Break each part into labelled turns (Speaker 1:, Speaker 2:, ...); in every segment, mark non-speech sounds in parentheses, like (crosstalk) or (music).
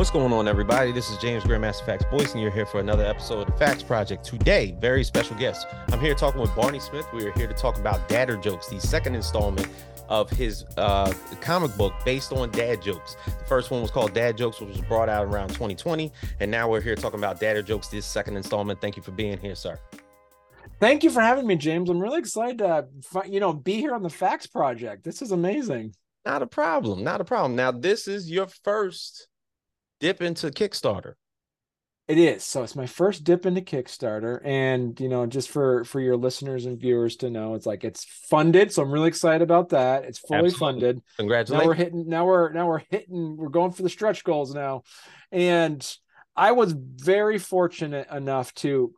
Speaker 1: What's going on, everybody? This is James Grandmaster FAQs Boyce, and you're here for another episode of the FAQs Project. Today, very special guest. I'm here talking with Barney Smith. We are here to talk about Dadder Jokes, the second installment of his uh, comic book based on dad jokes. The first one was called Dad Jokes, which was brought out around 2020, and now we're here talking about Dadder Jokes, this second installment. Thank you for being here, sir.
Speaker 2: Thank you for having me, James. I'm really excited to, you know, be here on the FAQs Project. This is amazing.
Speaker 1: Not a problem. Not a problem. Now, this is your first dip into Kickstarter.
Speaker 2: It is. So it's my first dip into Kickstarter. And, you know, just for for your listeners and viewers to know, it's like it's funded. So I'm really excited about that. It's fully Absolutely. funded.
Speaker 1: Congratulations.
Speaker 2: Now we're hitting now we're now we're hitting, we're going for the stretch goals now. And I was very fortunate enough to,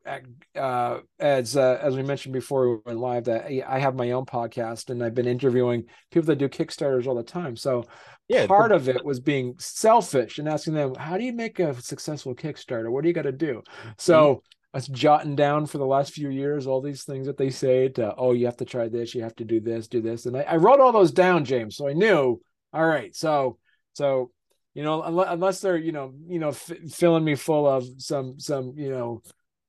Speaker 2: uh, as uh, as we mentioned before we went live, that I have my own podcast and I've been interviewing people that do Kickstarters all the time. So yeah, part of it was being selfish and asking them, "How do you make a successful Kickstarter? What do you got to do?" So. Mm-hmm. I was jotting down for the last few years all these things that they say to, oh, you have to try this, you have to do this, do this, and I, I wrote all those down, James. So I knew, all right, so so you know unless they're you know you know f- filling me full of some some you know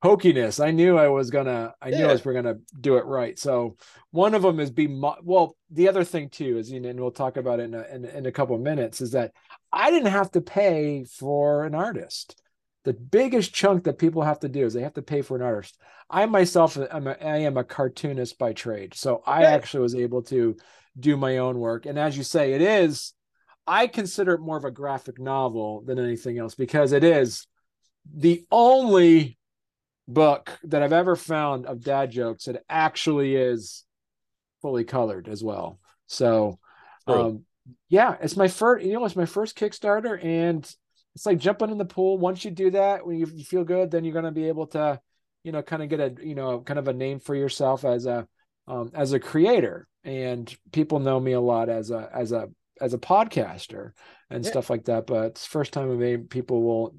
Speaker 2: hokiness. I knew i was gonna i yeah. knew i was gonna do it right. So one of them is be mo- well the other thing too is you know and we'll talk about it in a, in, in a couple of minutes is that i didn't have to pay for an artist. The biggest chunk that people have to do is they have to pay for an artist. I myself am a, i am a cartoonist by trade. So i yeah. actually was able to do my own work. And as you say it is I consider it more of a graphic novel than anything else because it is the only book that I've ever found of dad jokes that actually is fully colored as well. So, um, yeah, it's my first, you know, it's my first Kickstarter, and it's like jumping in the pool. Once you do that, when you, you feel good, then you're going to be able to, you know, kind of get a, you know, kind of a name for yourself as a, um, as a creator. And people know me a lot as a, as a as a podcaster and yeah. stuff like that. But it's first time I've made people will.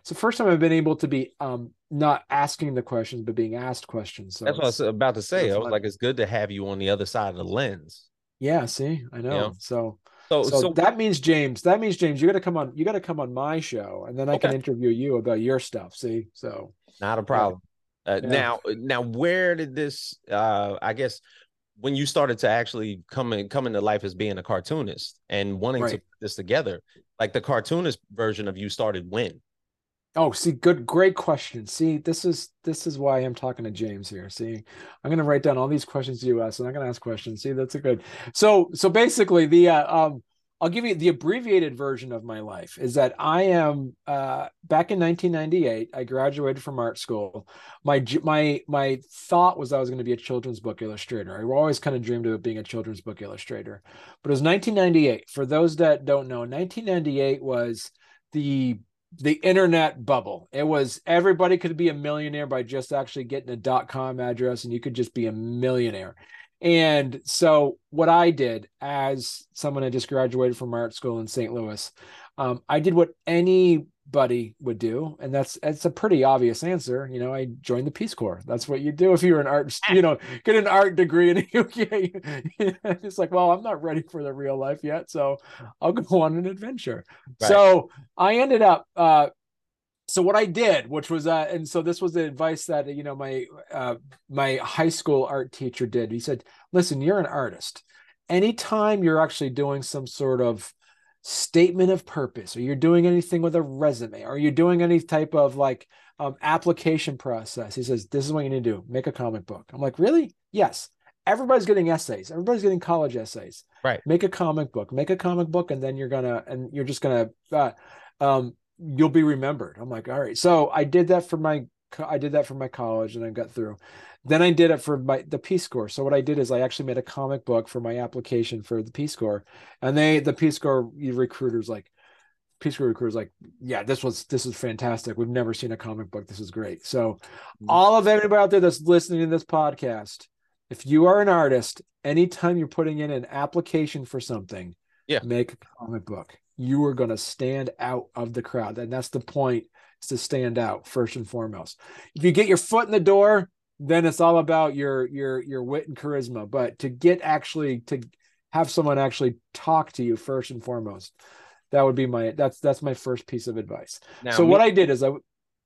Speaker 2: It's the first time I've been able to be um not asking the questions but being asked questions. So
Speaker 1: that's what I was about to say. I was like, it's good to have you on the other side of the lens.
Speaker 2: Yeah. See, I know. Yeah. So. So, so, so, that means James. That means James. You got to come on. You got to come on my show, and then I okay. can interview you about your stuff. See, so
Speaker 1: not a problem. Yeah. Uh, yeah. Now, now, where did this? uh I guess when you started to actually come in come into life as being a cartoonist and wanting right. to put this together, like the cartoonist version of you started when?
Speaker 2: Oh, see, good, great question. See, this is this is why I'm talking to James here. See, I'm gonna write down all these questions you asked, and I'm gonna ask questions. See, that's a good. So, so basically, the uh, um, I'll give you the abbreviated version of my life is that I am uh, back in 1998. I graduated from art school. My my my thought was I was going to be a children's book illustrator. I always kind of dreamed of being a children's book illustrator. But it was 1998. For those that don't know, 1998 was the the internet bubble. It was everybody could be a millionaire by just actually getting a dot com address, and you could just be a millionaire. And so, what I did as someone that just graduated from art school in St. Louis, um, I did what anybody would do, and that's that's a pretty obvious answer. You know, I joined the Peace Corps. That's what you do if you're an art, (laughs) you know, get an art degree in the (laughs) UK. (laughs) it's like, well, I'm not ready for the real life yet, so I'll go on an adventure. Right. So I ended up uh, so what I did, which was, uh, and so this was the advice that you know my uh, my high school art teacher did. He said, "Listen, you're an artist. Anytime you're actually doing some sort of statement of purpose, or you're doing anything with a resume, or you're doing any type of like um, application process, he says, this is what you need to do: make a comic book." I'm like, "Really? Yes." Everybody's getting essays. Everybody's getting college essays.
Speaker 1: Right.
Speaker 2: Make a comic book. Make a comic book, and then you're gonna and you're just gonna uh, um, you'll be remembered. I'm like, all right. So I did that for my I did that for my college and I got through. Then I did it for my the Peace Corps. So what I did is I actually made a comic book for my application for the Peace Corps. And they the Peace Corps recruiters like Peace Corps recruiters like, yeah, this was this is fantastic. We've never seen a comic book. This is great. So mm-hmm. all of everybody out there that's listening to this podcast, if you are an artist, anytime you're putting in an application for something,
Speaker 1: yeah,
Speaker 2: make a comic book you are going to stand out of the crowd. And that's the point is to stand out first and foremost. If you get your foot in the door, then it's all about your your your wit and charisma. But to get actually to have someone actually talk to you first and foremost, that would be my that's that's my first piece of advice.
Speaker 1: Now,
Speaker 2: so
Speaker 1: me-
Speaker 2: what I did is I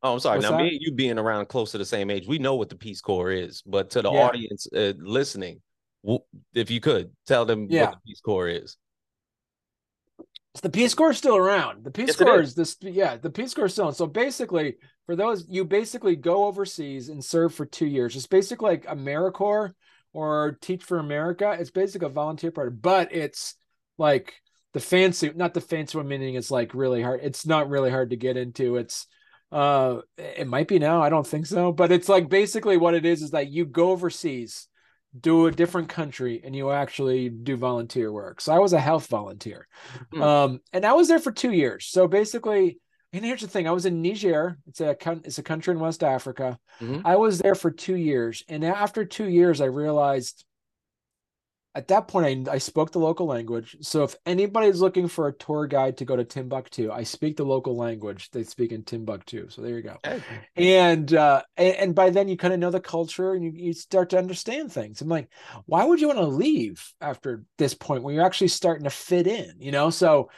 Speaker 1: Oh, I'm sorry. Now,
Speaker 2: that?
Speaker 1: me and you being around close to the same age, we know what the Peace Corps is. But to the
Speaker 2: Yeah.
Speaker 1: audience uh, listening, if you could tell them
Speaker 2: Yeah.
Speaker 1: what the Peace Corps is.
Speaker 2: The Peace Corps is still around. The Peace
Speaker 1: Yes,
Speaker 2: Corps
Speaker 1: is.
Speaker 2: is this yeah, the Peace Corps is still. On. So basically, for those you basically go overseas and serve for two years. It's basically like AmeriCorps or Teach for America. It's basically a volunteer part, but it's like the fancy, not the fancy one meaning it's like really hard. It's not really hard to get into. It's uh it might be now, I don't think so, but it's like basically what it is is that you go overseas do a different country and you actually do volunteer work. So I was a health volunteer.
Speaker 1: Hmm.
Speaker 2: Um, and I was there for two years. So basically, and here's the thing: I was in Niger. It's a it's a country in West Africa.
Speaker 1: Mhm.
Speaker 2: I was there for two years, and after two years, I realized. At that point, I, I spoke the local language. So if anybody's looking for a tour guide to go to Timbuktu, I speak the local language. They speak in Timbuktu. So there you go.
Speaker 1: Hey,
Speaker 2: and uh and, and by then you kind of know the culture and you, you start to understand things. I'm like why would you want to leave after this point when you're actually starting to fit in? You know? So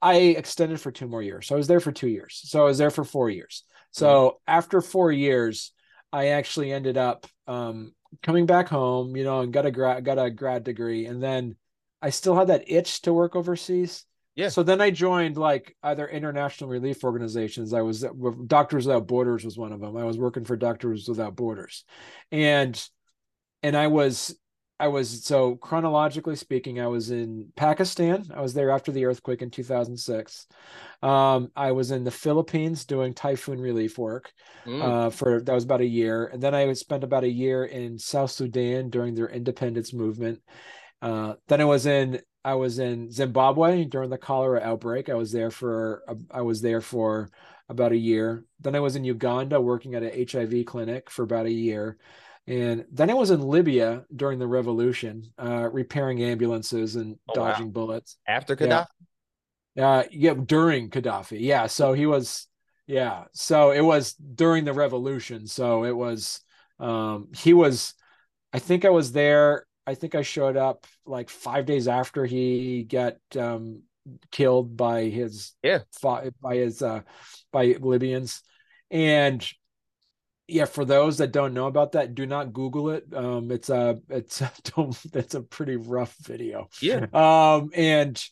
Speaker 2: i extended for two more years. So i was there for two years. So i was there for four years. So after four years i actually ended up um coming back home you know and got a grad got a grad degree and then i still had that itch to work overseas
Speaker 1: Yeah.
Speaker 2: so then I joined like either international relief organizations. I was Doctors Without Borders was one of them. I was working for Doctors Without Borders, and and I was I was so chronologically speaking, I was in Pakistan. I was there after the earthquake in 2006. Um, I was in the Philippines doing typhoon relief work
Speaker 1: mm,
Speaker 2: uh, for that was about a year, and then I spent about a year in South Sudan during their independence movement. Uh, then I was in I was in Zimbabwe during the cholera outbreak. I was there for I was there for about a year. Then I was in Uganda working at an HIV clinic for about a year. And then I was in Libya during the revolution, uh, repairing ambulances and
Speaker 1: Oh, wow.
Speaker 2: dodging bullets.
Speaker 1: after
Speaker 2: Yeah.
Speaker 1: Gaddafi?
Speaker 2: Uh, yeah, during Gaddafi. Yeah. So he was, yeah. So it was during the revolution. So it was, um, he was, I think I was there. I think I showed up like five days after he got, um, killed by his,
Speaker 1: Yeah.
Speaker 2: by his, uh, by Libyans. And yeah, for those that don't know about that, do not Google it. Um, it's a, it's, a, (laughs) don't, it's a pretty rough video
Speaker 1: Yeah.
Speaker 2: um and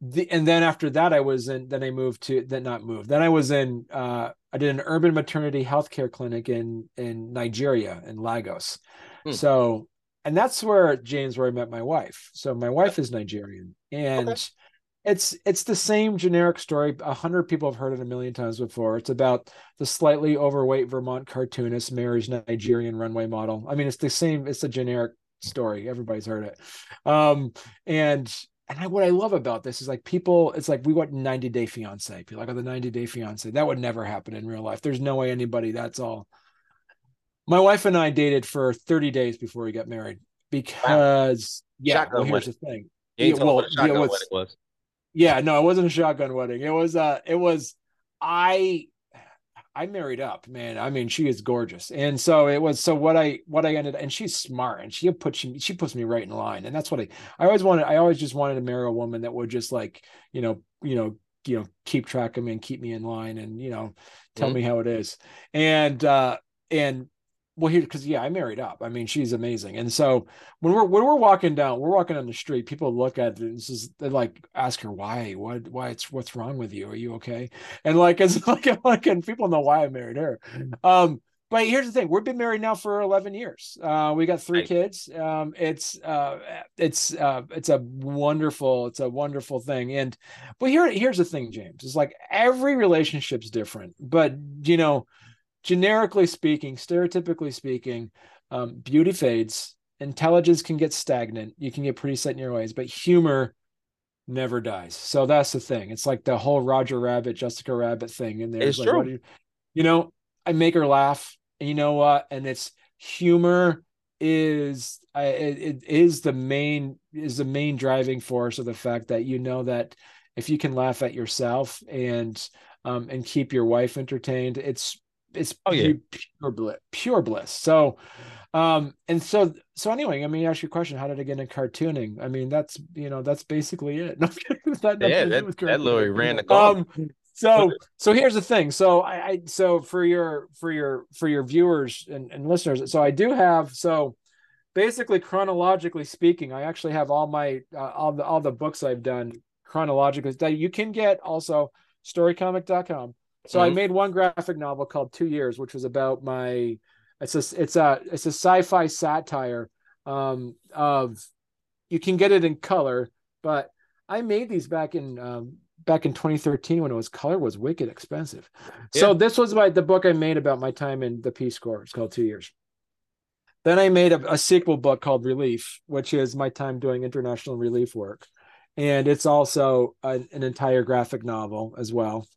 Speaker 2: the and then after that i was in then i moved to then not moved then i was in uh i did an urban maternity healthcare clinic in in nigeria in lagos
Speaker 1: Hmm.
Speaker 2: so and that's where james where i met my wife so my wife is nigerian and
Speaker 1: Okay.
Speaker 2: It's it's the same generic story a hundred people have heard it a million times before it's about the slightly overweight vermont cartoonist marries nigerian runway model i mean it's the same it's a generic story everybody's heard it um and and I, what I love about this is like people, it's like we want 90 day fiance. People like, oh, the 90 day fiance. That would never happen in real life. There's no way anybody, that's all. My wife and I dated for 30 days before we got married because, yeah,
Speaker 1: Shotgun
Speaker 2: well, here's
Speaker 1: wedding.
Speaker 2: the thing. Yeah, well,
Speaker 1: what
Speaker 2: yeah, what's-
Speaker 1: was.
Speaker 2: Yeah, no, it wasn't a shotgun wedding. It was, uh, it was, I, I married up, man. I mean, she is gorgeous, and so it was. So what I what I ended, and she's smart, and she puts she, she puts me right in line, and that's what I I always wanted. I always just wanted to marry a woman that would just like you know you know you know keep track of me and keep me in line, and you know tell
Speaker 1: Mhm.
Speaker 2: me how it is, and uh and well here because yeah I married up. I mean she's amazing, and so when we're when we're walking down, we're walking on the street. People look at it and this is they like ask her why what why it's what's wrong with you? Are you okay? and like (laughs) it's like like and people know why I married her. Um, but here's the thing: we've been married now for 11 years. Uh, we got three
Speaker 1: Nice.
Speaker 2: kids. Um, it's uh, it's uh, it's a wonderful, it's a wonderful thing. And but here here's the thing, James. It's like every relationship's different, but you know, generically speaking, stereotypically speaking, um, beauty fades. Intelligence can get stagnant. You can get pretty set in your ways, but humor never dies. So that's the thing. It's like the whole Roger Rabbit, Jessica Rabbit thing And
Speaker 1: there's
Speaker 2: like, you, you know, I make her laugh. And you know what? And it's humor is I, it, it is the main is the main driving force of the fact that you know that if you can laugh at yourself and um and keep your wife entertained, it's it's
Speaker 1: Oh, yeah.
Speaker 2: pure bliss, pure bliss. So Um, and so so anyway, I mean, ask your question, how did I get into cartooning? I mean, that's you know, that's basically it. (laughs)
Speaker 1: that, yeah, that, that literally ran the um,
Speaker 2: so so here's the thing. So I, I so for your for your for your viewers and, and listeners, so I do have so basically chronologically speaking, I actually have all my uh, all the all the books I've done chronologically that you can get also storycomic.com. So mm-hmm. I made one graphic novel called 2 Years which was about my it's a it's a it's a sci-fi satire um, of you can get it in color, but I made these back in um, back in 2013 when it was color was wicked expensive. Yeah. So this was my the book I made about my time in the Peace Corps. It's called Two Years. Then I made a, a sequel book called Relief, which is my time doing international relief work, and it's also an, an entire graphic novel as well.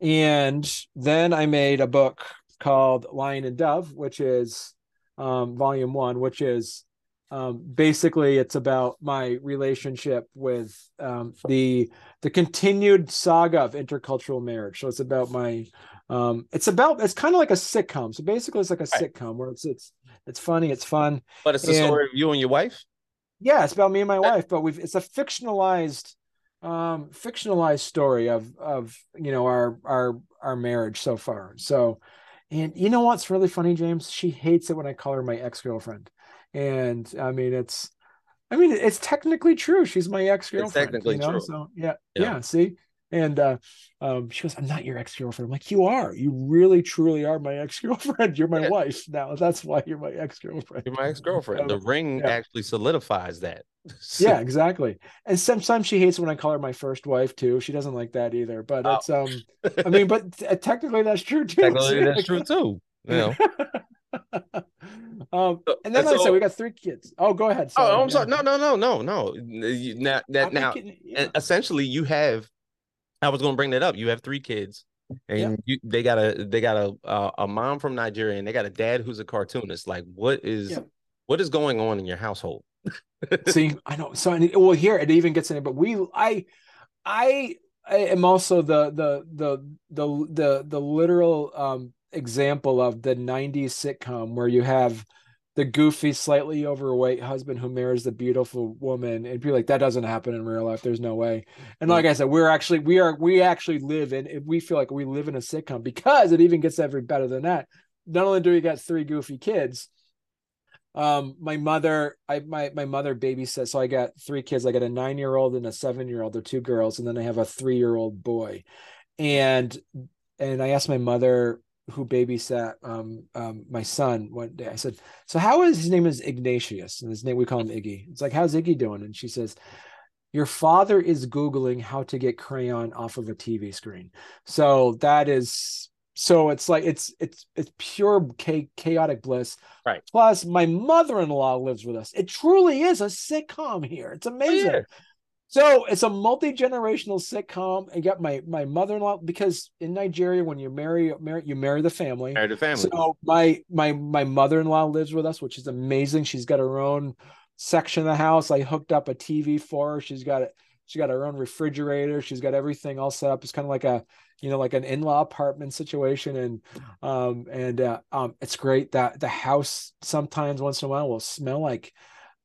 Speaker 2: And then I made a book called Lion and Dove, which is um, volume one, which is um, basically it's about my relationship with um, the the continued saga of intercultural marriage. So it's about my um, it's about it's kind of like a sitcom. So basically, it's like a right. sitcom where it's it's it's funny, it's fun.
Speaker 1: But it's the and, story of you and your wife.
Speaker 2: Yeah, it's about me and my wife. But we've it's a fictionalized um fictionalized story of of you know our our our marriage so far so and you know what's really funny, James? She hates it when I call her my ex girlfriend. And I mean, it's, I mean, it's technically true. She's my ex girlfriend. Technically you know? true. So yeah, yeah, yeah. See, and uh, um, she goes, "I'm not your ex girlfriend." I'm like, "You are. You really, truly are my (laughs) ex girlfriend. You're my yeah. wife now. That's why you're my ex girlfriend.
Speaker 1: You're my ex girlfriend. the ring yeah. actually solidifies that. (laughs)
Speaker 2: yeah, exactly. And sometimes she hates when I call her my first wife too. She doesn't like that either. But oh. it's um, (laughs) I mean, but t- technically that's true too.
Speaker 1: Technically that's true too. You know.
Speaker 2: um, and then like so, I said, we got three kids. Oh, go ahead.
Speaker 1: Sorry. Oh, I'm sorry. No, no, no, no, no. Now that now, yeah. essentially, you have. I was going to bring that up. You have three kids, and yeah. you, they got a they got a uh, a mom from Nigeria, and they got a dad who's a cartoonist. Like, what is yeah. what is going on in your household? (laughs)
Speaker 2: See, I know. So, well, here it even gets in it, but we, I, I, I am also the the the the the the literal um example of the 90s sitcom where you have the goofy, slightly overweight husband who marries the beautiful woman, and be like, that doesn't happen in real life. There's no way. And like I said, we're actually we are we actually live in we feel like we live in a sitcom because it even gets every better than that. Not only do we got three goofy kids, um, my mother, I my my mother babysat. So I got three kids. I got a nine year old and a seven year old. They're two girls, and then I have a three year old boy. And and I asked my mother who babysat um, um, my son one day. I said, "So how is his name is Ignatius, and his name we call him Iggy." It's like, "How's Iggy doing?" And she says, "Your father is googling how to get crayon off of a TV screen." So that is so it's like it's it's it's pure chaotic bliss
Speaker 1: right
Speaker 2: plus my mother-in-law lives with us it truly is a sitcom here it's amazing oh, yeah. So it's a multi-generational sitcom i got my my mother-in-law because in nigeria when you marry, marry you marry the family.
Speaker 1: Marry the family.
Speaker 2: So my my my mother-in-law lives with us which is amazing. She's got her own section of the house. I hooked up a tv for her. She's got it she got her own refrigerator. She's got everything all set up. It's kind of like a you know like an in-law apartment situation. And um and uh, um it's great that the house sometimes once in a while will smell like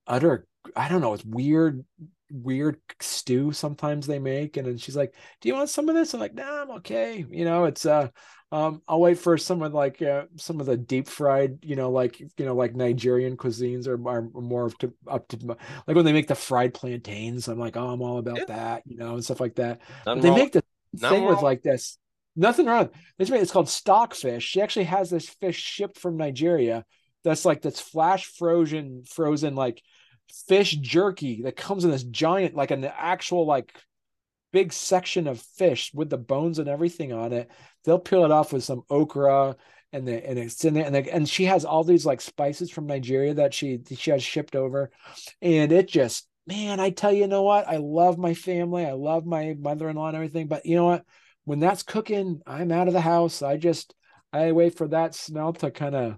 Speaker 2: utter i don't know it's weird weird stew sometimes they make and then she's like do you want some of this i'm like nah i'm okay you know it's uh um i'll wait for some of like uh, some of the deep fried you know like you know like nigerian cuisines are, are more to, up to like when they make the fried plantains i'm like oh i'm all about yeah. that you know and stuff like that they make the thing with like this. Nothing wrong. It's called stockfish. She actually has this fish shipped from Nigeria. That's like that's flash frozen, frozen like fish jerky that comes in this giant, like an actual like big section of fish with the bones and everything on it. They'll peel it off with some okra and the, and it's in there and, the, and she has all these like spices from Nigeria that she she has shipped over, and it just man, I tell you, you know what? I love my family. I love my mother-in-law and everything. But you know what? When that's cooking, I'm out of the house. I just I wait for that smell to kind of,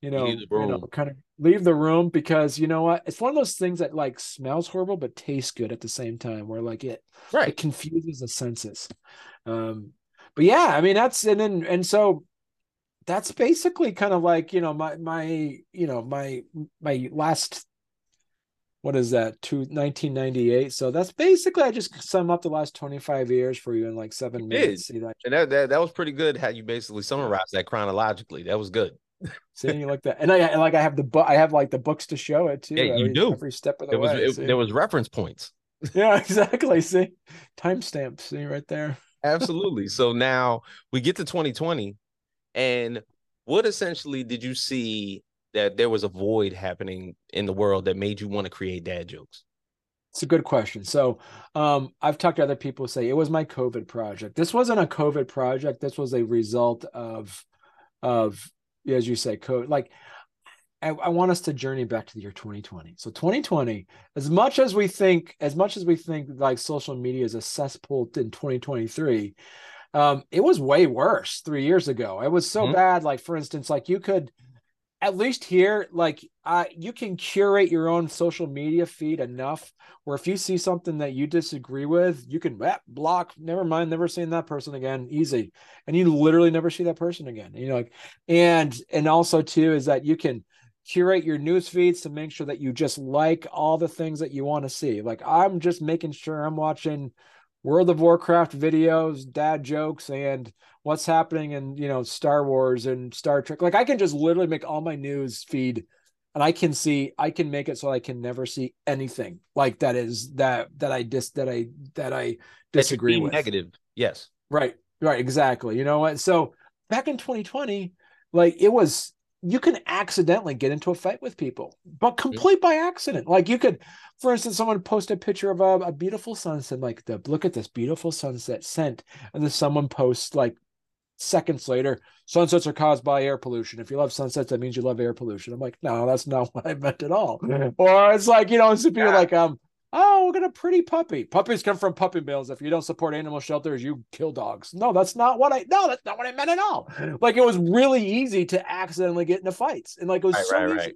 Speaker 2: you know, you know, kind of leave the room because you know what? It's one of those things that like smells horrible but tastes good at the same time. Where like it,
Speaker 1: right,
Speaker 2: it confuses the senses. Um, but yeah, I mean that's and then and so that's basically kind of like you know my my you know my my last what is that to 1998 so that's basically i just sum up the last 25 years for you in like seven minutes see that
Speaker 1: And that, that that was pretty good how you basically summarized that chronologically. That was good.
Speaker 2: See you like that and i and like i have the book i have like the books to show it too
Speaker 1: Yeah, you
Speaker 2: every,
Speaker 1: do.
Speaker 2: every step of the
Speaker 1: There was
Speaker 2: way
Speaker 1: it, there was reference points. (laughs)
Speaker 2: yeah exactly see timestamps see right there (laughs)
Speaker 1: Absolutely. so now we get to 2020, and what essentially did you see that there was a void happening in the world that made you want to create dad jokes?
Speaker 2: It's a good question. So, um, I've talked to other people say it was my COVID project. This wasn't a COVID project. This was a result of, of as you say, code. Like, I, I want us to journey back to the year 2020. So, 2020, as much as we think, as much as we think like social media is a cesspool in 2023, um, it was way worse three years ago. It was so
Speaker 1: Mhm.
Speaker 2: bad. Like, for instance, like you could at least here, like uh, you can curate your own social media feed enough where if you see something that you disagree with, you can eh, block, never mind, never seeing that person again, easy. And you literally never see that person again. You know, like, and and also too is that you can curate your news feeds to make sure that you just like all the things that you want to see. Like I'm just making sure I'm watching World of Warcraft videos, dad jokes, and what's happening in you know Star Wars and Star Trek. Like I can just literally make all my news feed and I can see I can make it so I can never see anything like that is that that I dis that I that I disagree with.
Speaker 1: Negative. Yes.
Speaker 2: Right. Right. Exactly. You know what? So back in 2020, like it was you can accidentally get into a fight with people, but complete by accident. Like you could, for instance, someone post a picture of a, a beautiful sunset, like the look at this beautiful sunset scent, and then someone posts like seconds later, sunsets are caused by air pollution. If you love sunsets, that means you love air pollution. I'm like, no, that's not (laughs) what I meant at all. (laughs) or it's like, you know, some people are like, um, oh, look at a pretty puppy. Puppies come from puppy mills. If you don't support animal shelters, you kill dogs. No, that's not what I no, that's not what I meant at all. Like it was really easy to accidentally get into fights. And like it was
Speaker 1: Right,
Speaker 2: so
Speaker 1: right,
Speaker 2: easy.
Speaker 1: right.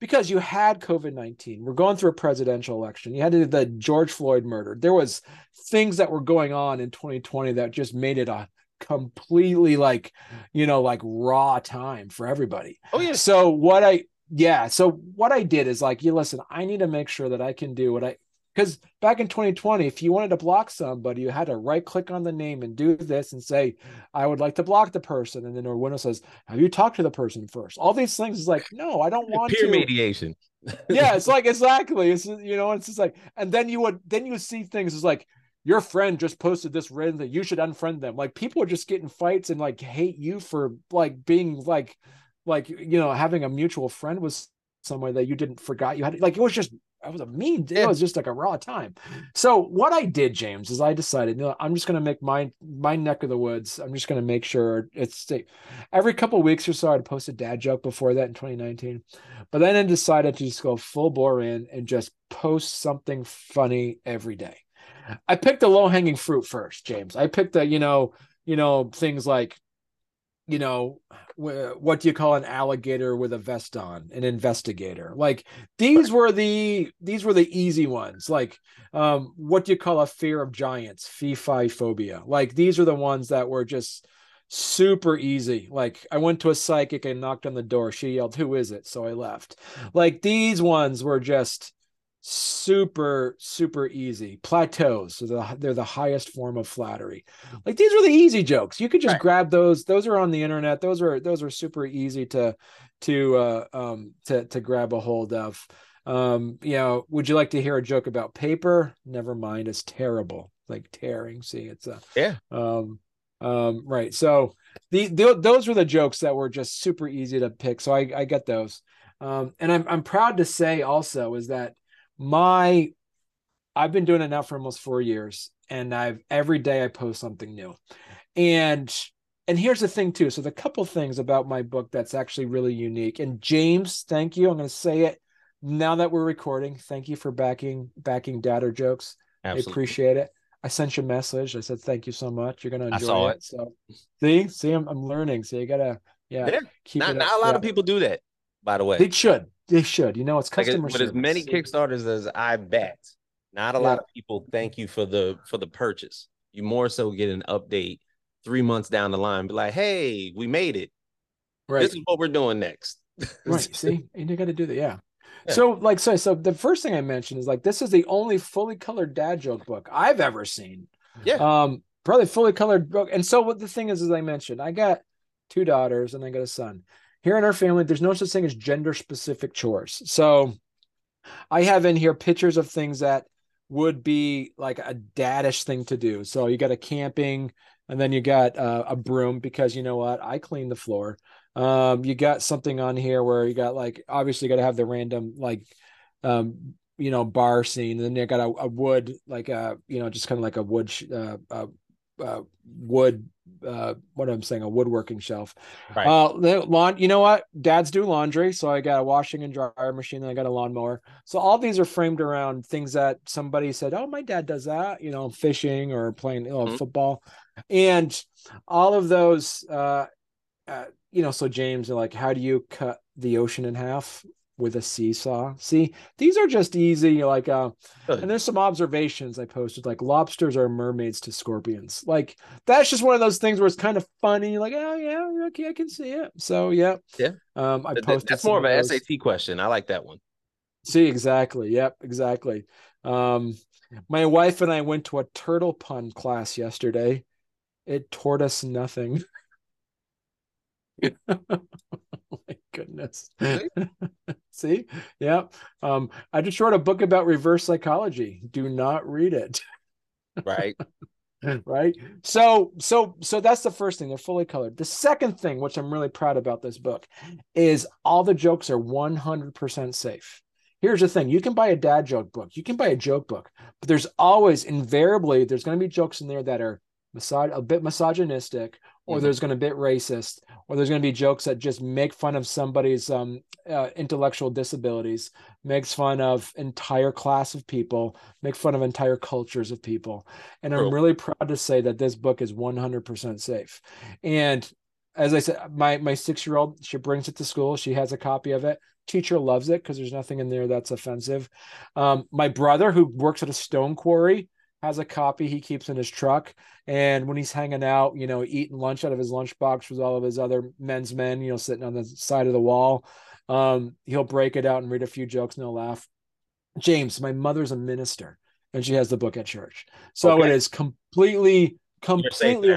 Speaker 2: Because you had COVID 19. We're going through a presidential election. You had the George Floyd murder. There was things that were going on in 2020 that just made it a completely like, you know, like raw time for everybody.
Speaker 1: Oh yeah.
Speaker 2: So what I yeah, so what I did is like, you listen, I need to make sure that I can do what I because back in 2020, if you wanted to block somebody, you had to right click on the name and do this and say, I would like to block the person. And then our window says, Have you talked to the person first? All these things is like, no, I don't want
Speaker 1: Peer
Speaker 2: to.
Speaker 1: mediation. (laughs)
Speaker 2: yeah, it's like (laughs) exactly. It's you know, it's just like, and then you would then you see things is like your friend just posted this random that you should unfriend them. Like people are just getting fights and like hate you for like being like like you know having a mutual friend was somewhere that you didn't forgot you had like it was just it was a mean it was just like a raw time. So what i did james is i decided you know i'm just going to make my my neck of the woods. I'm just going to make sure it's safe. every couple of weeks or so i'd post a dad joke before that in 2019 but then i decided to just go full bore in and just post something funny every day. I picked the low hanging fruit first james. I picked the you know you know things like you know what do you call an alligator with a vest on? An investigator. Like these were the these were the easy ones. Like um what do you call a fear of giants? Fifi phobia. Like these are the ones that were just super easy. Like i went to a psychic and knocked on the door. She yelled who is it? So i left. Like these ones were just super super easy. Plateaus so the, they're the highest form of flattery. Like these are the easy jokes. You could just
Speaker 1: Right.
Speaker 2: grab those those are on the internet. Those are those are super easy to to uh um to to grab a hold of. Um you know would you like to hear a joke about paper? Never mind it's terrible. Like tearing see it's a
Speaker 1: Yeah.
Speaker 2: um um right. So the, the those were the jokes that were just super easy to pick. So i i get those. Um and i'm i'm proud to say also is that my I've been doing it now for almost four years, and I've every day I post something new. And and here's the thing too. So the couple things about my book that's actually really unique. And James, thank you. I'm going to say it now that we're recording. Thank you for backing backing Dadder Jokes. I appreciate it. I sent you a message. I said thank you so much. You're going to
Speaker 1: I
Speaker 2: enjoy
Speaker 1: saw
Speaker 2: it. So see, see, I'm, I'm learning. So you gotta yeah,
Speaker 1: Yeah.
Speaker 2: keep
Speaker 1: Not
Speaker 2: it
Speaker 1: not a lot
Speaker 2: Yeah.
Speaker 1: of people do that, by the way.
Speaker 2: They should. They should. You know, it's
Speaker 1: like
Speaker 2: but
Speaker 1: with as many
Speaker 2: service.
Speaker 1: Kickstarters as I bet, not a
Speaker 2: Yeah.
Speaker 1: lot of people thank you for the for the purchase. You more so get an update three months down the line, be like, "Hey, we made it."
Speaker 2: Right.
Speaker 1: This is what we're doing next. (laughs)
Speaker 2: right. See, and you got to do that. Yeah. yeah. So, like, so, so the first thing I mentioned is like this is the only fully colored dad joke book I've ever seen.
Speaker 1: Yeah.
Speaker 2: Um, probably fully colored book. And so, what the thing is, as I mentioned, I got two daughters and I got a son. Here in our family, there's no such thing as gender specific chores. So, I have in here pictures of things that would be like a daddish thing to do. So you got a camping, and then you got uh, a broom because you know what? I clean the floor. Um, you got something on here where you got like obviously got to have the random like um you know bar scene and then you got a, a wood like a uh, you know just kind of like a wood uh, uh, uh, wood uh what I'm saying a woodworking shelf. Right. Uh lawn you know what? Dads do laundry, so I got a washing and dryer machine and I got a lawnmower. So all these are framed around things that somebody said, "Oh, my dad does that," you know, fishing or playing you know, mm-hmm. football. And all of those uh, uh you know, so James, like, how do you cut the ocean in half? With a seesaw. See, these are just easy. Like, uh, and there's some observations I posted, like lobsters are mermaids to scorpions. Like, that's just one of those things where it's kind of funny. Like, oh yeah, okay, I can see it. So yeah,
Speaker 1: yeah.
Speaker 2: Um, I posted.
Speaker 1: That's more of an SAT question. I like that one.
Speaker 2: See, exactly. Yep, exactly. Um, my wife and I went to a turtle pun class yesterday. It taught us nothing. (laughs) oh (laughs) my goodness. See? (laughs) Yeah. Um, I just wrote a book about reverse psychology. Do not read it.
Speaker 1: Right. (laughs)
Speaker 2: right. So, so, so that's the first thing. They're fully colored. The second thing, which I'm really proud about this book, is all the jokes are 100% safe. Here's the thing you can buy a dad joke book, you can buy a joke book, but there's always, invariably, there's going to be jokes in there that are misog- a bit misogynistic or mm-hmm. there's going to be racist, or there's going to be jokes that just make fun of somebody's um, uh, intellectual disabilities, makes fun of entire class of people, make fun of entire cultures of people. And I'm really proud to say that this book is 100% safe. And as I said, my my six year old, she brings it to school. She has a copy of it. Teacher loves it because there's nothing in there that's offensive. Um, my brother, who works at a stone quarry, has a copy he keeps in his truck. And when he's hanging out, you know, eating lunch out of his lunchbox with all of his other men's men, you know, sitting on the side of the wall, um, he'll break it out and read a few jokes and he'll laugh. James, my mother's a minister and she has the book at church. So okay. it is completely, completely,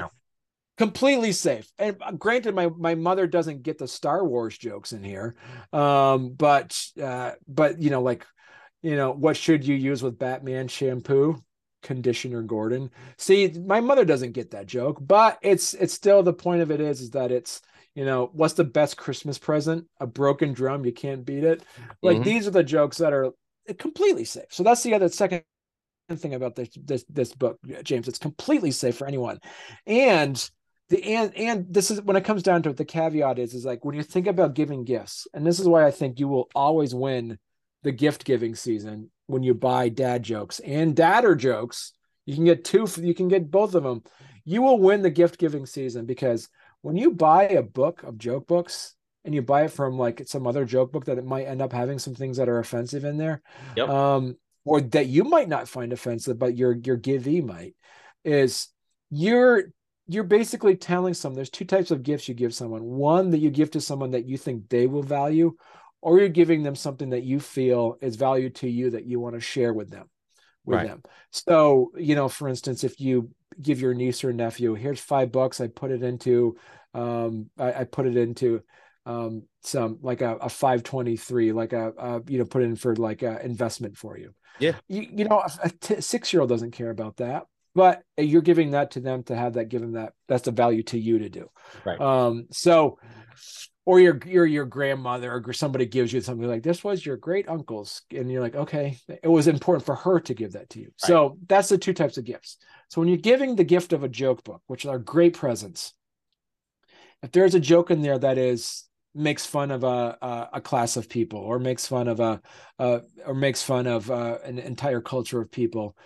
Speaker 2: completely safe. And granted, my, my mother doesn't get the Star Wars jokes in here. Um, but, uh, but, you know, like, you know, what should you use with Batman shampoo? Conditioner Gordon. See, my mother doesn't get that joke, but it's it's still the point of it is is that it's you know what's the best Christmas present? A broken drum, you can't beat it. Like mm-hmm. these are the jokes that are completely safe. So that's the other second thing about this this this book, James. It's completely safe for anyone, and the and and this is when it comes down to it. The caveat is is like when you think about giving gifts, and this is why I think you will always win the gift giving season when you buy dad jokes and dadder jokes. You can get two, you can get both of them. You will win the gift giving season because when you buy a book of joke books and you buy it from like some other joke book that it might end up having some things that are offensive in there, yep. um, or that you might not find offensive, but your your givee might, is you're you're basically telling someone there's two types of gifts you give someone. One that you give to someone that you think they will value, or you're giving them something that you feel is value to you that you want to share with them with right. them. So you know for instance if you give your niece or nephew here's five bucks i put it into um i, I put it into um some like a, a 523 like a, a you know put in for like a investment for you.
Speaker 1: Yeah.
Speaker 2: You, you know a, a t- six year old doesn't care about that but you're giving that to them to have that given that that's the value to you to do.
Speaker 1: Right.
Speaker 2: Um so or your your your grandmother or somebody gives you something like this was your great uncle's and you're like okay. It was important for her to give that to you. Right. so that's the two types of gifts. So when you're giving the gift of a joke book which are great presents if there's a joke in there that is makes fun of a a, a class of people or makes fun of a, a or makes fun of uh, an entire culture of people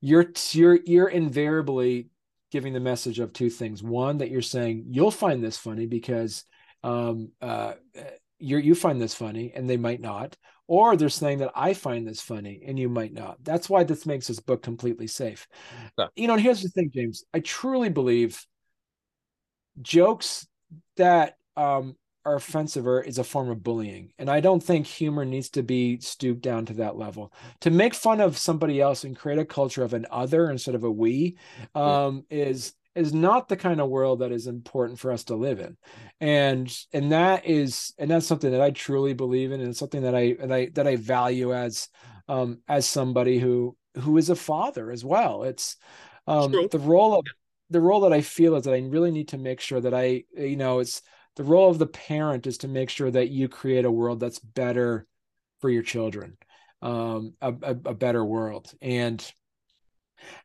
Speaker 2: you're you're you're invariably giving the message of two things. One that you're saying you'll find this funny because um, uh, you you find this funny and they might not, or they're saying that I find this funny and you might not. That's why this makes this book completely safe. Yeah. You know, and here's the thing, James. I truly believe jokes that um, are offensive or is a form of bullying. And I don't think humor needs to be stooped down to that level. To make fun of somebody else and create a culture of an other instead of a we um, yeah. is is not the kind of world that is important for us to live in. And and that is and that's something that i truly believe in and it's something that i that i that i value as um as somebody who who is a father as well. It's um True. the role of the role that i feel is that i really need to make sure that i you know it's the role of the parent is to make sure that you create a world that's better for your children um, a, a, a better world. And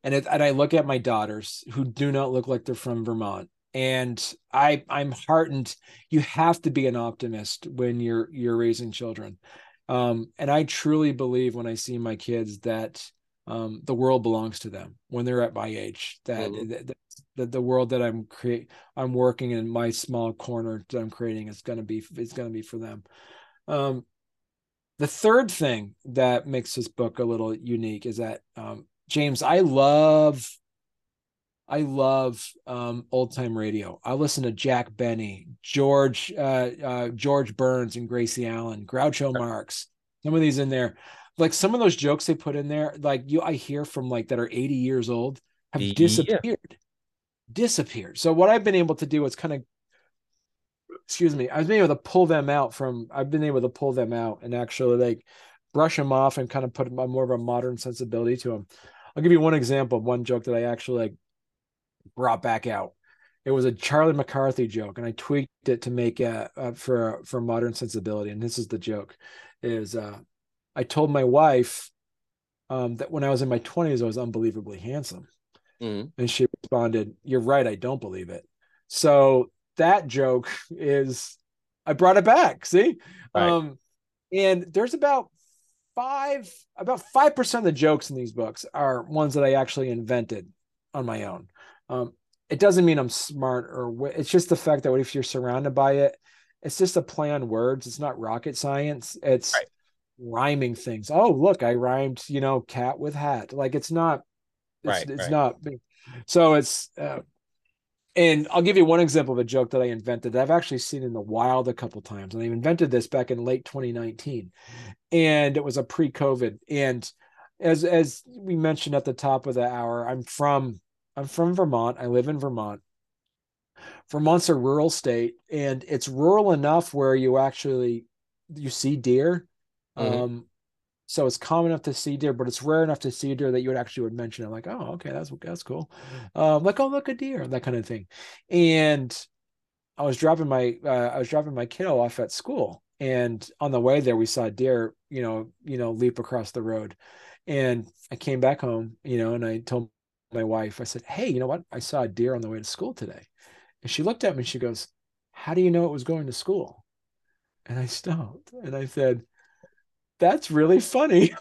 Speaker 2: and it, and I look at my daughters who do not look like they're from Vermont and I I'm heartened you have to be an optimist when you're you're raising children um, and I truly believe when I see my kids that um, the world belongs to them when they're at my age that, mm-hmm. that, that the, world that I'm create I'm working in my small corner that I'm creating is going to be is going to be for them. Um, the third thing that makes this book a little unique is that um, James, I love I love um, old time radio. I listen to Jack Benny, George uh, uh, George Burns, and Gracie Allen, Groucho Marx. Some of these in there, like some of those jokes they put in there, like you I hear from like that are 80 years old have yeah. disappeared disappeared. So what I've been able to do is kind of excuse me, I've been able to pull them out from I've been able to pull them out and actually like brush them off and kind of put more of a modern sensibility to them. I'll give you one example of one joke that I actually like brought back out. It was a Charlie McCarthy joke, and I tweaked it to make it uh for for modern sensibility. And this is the joke: is uh, I told my wife um, that when I was in my twenties, I was unbelievably handsome. Mm-hmm. And she responded, You're right. I don't believe it. So that joke is, I brought it back. See? Right. Um, and there's about five, about 5% of the jokes in these books are ones that I actually invented on my own. Um, it doesn't mean I'm smart or it's just the fact that if you're surrounded by it, it's just a play on words. It's not rocket science. It's right. rhyming things. Oh, look, I rhymed, you know, cat with hat. Like it's not it's, right, it's right. not. So it's, uh, and I'll give you one example of a joke that I invented that I've actually seen in the wild a couple times. And I invented this back in late 2019, and it was a pre-COVID. And as as we mentioned at the top of the hour, I'm from I'm from Vermont. I live in Vermont. Vermont's a rural state, and it's rural enough where you actually you see deer. Mm-hmm. Um, so it's common enough to see deer, but it's rare enough to see deer that you would actually would mention it, like, oh, okay, that's that's cool. Um, like, oh, look a deer, that kind of thing. And I was dropping my uh, I was dropping my kiddo off at school, and on the way there, we saw a deer, you know, you know, leap across the road. And I came back home, you know, and I told my wife, I said, hey, you know what? I saw a deer on the way to school today. And she looked at me and she goes, how do you know it was going to school? And I stopped and I said, that's really funny.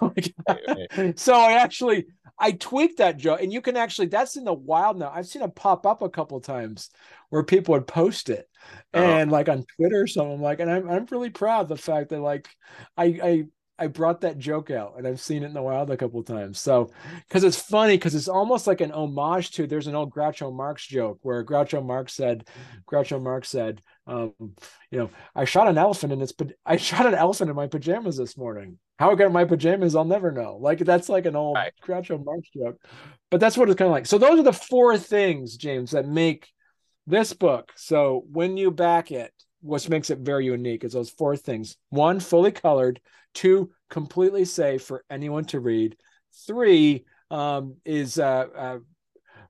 Speaker 2: (laughs) so I actually I tweaked that joke, and you can actually that's in the wild now. I've seen it pop up a couple times where people would post it, uh-huh. and like on Twitter or something like, and I'm I'm really proud of the fact that like I I I brought that joke out and I've seen it in the wild a couple times. So, because it's funny, because it's almost like an homage to there's an old Groucho Marx joke where Groucho Marx said, Groucho Marx said, um, you know, I shot an elephant in its, (laughs) I shot an elephant in my pajamas this morning. How I got my pajamas, I'll never know. Like that's like an old right. Groucho Marx joke, but that's what it's kind of like. So those are the four things, James, that make this book. So when you back it, what makes it very unique is those four things: one, fully colored Two, completely safe for anyone to read. Three um, is uh, uh,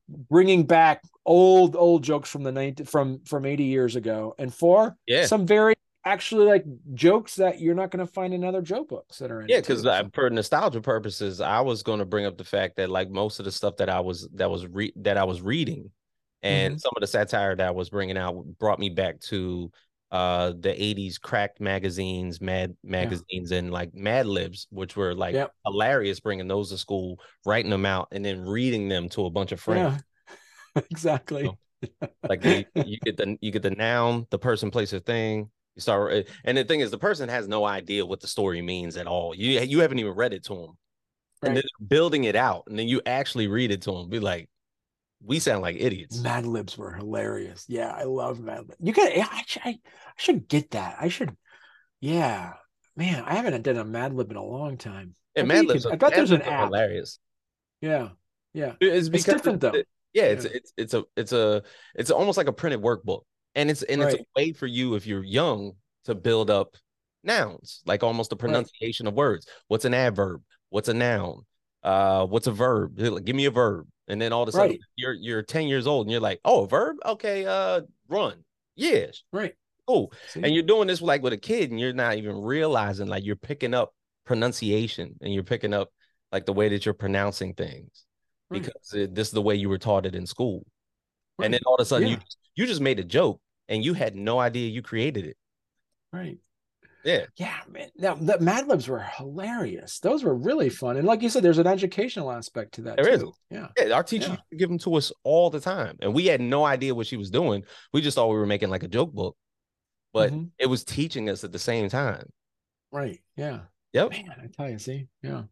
Speaker 2: bringing back old old jokes from the 90 from from 80 years ago. And four, yeah, some very actually like jokes that you're not going to find in other joke books that are in
Speaker 1: yeah because uh, for nostalgia purposes i was going to bring up the fact that like most of the stuff that i was that was re- that i was reading and mm-hmm. some of the satire that i was bringing out brought me back to uh the 80s cracked magazines mad magazines yeah. and like mad libs which were like yep. hilarious bringing those to school writing them out and then reading them to a bunch of friends. (laughs)
Speaker 2: exactly
Speaker 1: so, like you, you, get the you get the noun the person place or thing you start eh, and the thing is the person has no idea what the story means at all you you haven't even read it to them right. and then building it out and then you actually read it to them be like we sound like idiots.
Speaker 2: Mad Libs were hilarious. Yeah, I love Mad Libs. You got I, should, I, I should get that. I should yeah. Man, I haven't done a Mad Lib in a long time.
Speaker 1: Yeah,
Speaker 2: I
Speaker 1: Mad Libs.
Speaker 2: could- I
Speaker 1: Mad
Speaker 2: there's an app.
Speaker 1: Hilarious.
Speaker 2: Yeah. Yeah.
Speaker 1: It's because
Speaker 2: different, though.
Speaker 1: Yeah, it's
Speaker 2: Yeah.
Speaker 1: it's it's a it's a it's almost like a printed workbook, and it's and it's a way for you if you're young to build up nouns, like almost the pronunciation of words. What's an adverb? What's a noun? Uh, what's a verb? Like, Give me a verb, and then all of a sudden
Speaker 2: Right.
Speaker 1: you're you're ten years old and you're like, oh, a verb? Okay, uh, run. Yes,
Speaker 2: Right.
Speaker 1: cool.
Speaker 2: See?
Speaker 1: And you're doing this like with a kid, and you're not even realizing like you're picking up pronunciation and you're picking up like the way that you're pronouncing things
Speaker 2: Right.
Speaker 1: because it, this is the way you were taught it in school.
Speaker 2: Right.
Speaker 1: And then all of a sudden you
Speaker 2: Yeah.
Speaker 1: you just made a joke and you had no idea you created it.
Speaker 2: Right.
Speaker 1: Yeah.
Speaker 2: Yeah, man. Now the Mad Libs were hilarious. Those were really fun. And like you said, there's an educational aspect to that
Speaker 1: There is.
Speaker 2: too. Yeah.
Speaker 1: Yeah, our teacher
Speaker 2: Yeah.
Speaker 1: give them to us all the time, and we had no idea what she was doing. We just thought we were making like a joke book, but
Speaker 2: Mhm.
Speaker 1: it was teaching us at the same time.
Speaker 2: Right. Yeah.
Speaker 1: Yep.
Speaker 2: Man, I tell you, see, yeah.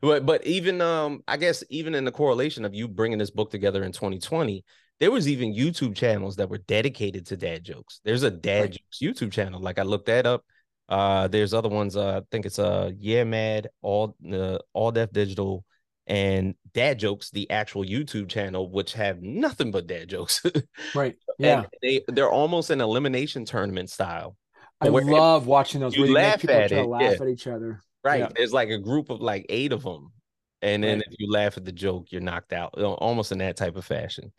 Speaker 1: But but even um, I guess even in the correlation of you bringing this book together in 2020, there was even YouTube channels that were dedicated to dad jokes. There's a dad
Speaker 2: Right.
Speaker 1: jokes YouTube channel. Like I looked that up. Uh, there's other ones. Uh, I think it's uh, yeah, mad all uh, All Def Digital and dad jokes, the actual YouTube channel, which have nothing but dad jokes. (laughs)
Speaker 2: Right. Yeah.
Speaker 1: and they they're almost an elimination tournament style.
Speaker 2: I love watching those
Speaker 1: you
Speaker 2: where you make
Speaker 1: laugh
Speaker 2: people
Speaker 1: at it,
Speaker 2: laugh
Speaker 1: yeah.
Speaker 2: at each other.
Speaker 1: Right.
Speaker 2: Yeah.
Speaker 1: There's like a group of like eight of them. And then
Speaker 2: Right.
Speaker 1: if you laugh at the joke, you're knocked out. Almost in that type of fashion.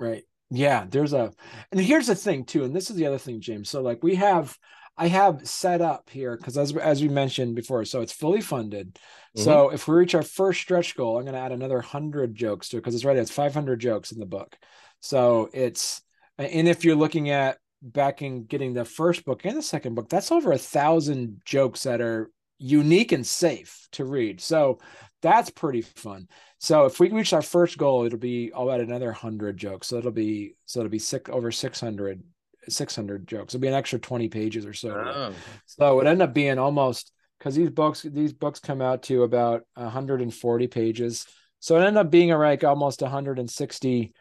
Speaker 2: Right. Yeah, there's a and here's the thing too, and this is the other thing, James. So like we have I have set up here because as as we mentioned before, so it's fully funded.
Speaker 1: Mhm.
Speaker 2: So if we reach our first stretch goal, I'm going to add another 100 jokes to it because it's right it's 500 jokes in the book. So it's and if you're looking at backing getting the first book and the second book, that's over a thousand jokes that are unique and safe to read. So that's pretty fun. So if we reach our first goal, it'll be I'll add another hundred jokes. So it'll be so it'll be six over 600, 600 jokes. It'll be an extra 20 pages or so.
Speaker 1: Oh.
Speaker 2: So it ended up being almost because these books these books come out to about 140 pages. So it ended up being like almost 160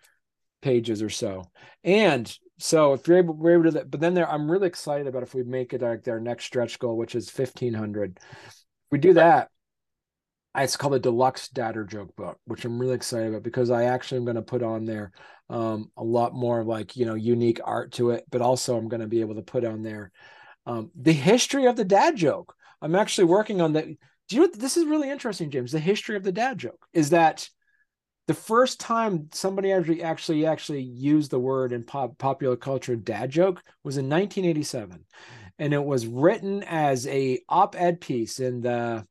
Speaker 2: pages or so. And so if you're able, we're able to, but then there, I'm really excited about if we make it like their next stretch goal, which is 1500. If we do that, it's called a deluxe dadder joke book, which I'm really excited about because I actually am going to put on there um, a lot more like you know unique art to it, but also I'm going to be able to put on there um, the history of the dad joke. I'm actually working on that. Do you know this is really interesting, James? The history of the dad joke is that the first time somebody actually actually actually used the word in pop, popular culture dad joke was in 1987 and it was written as a op-ed piece in the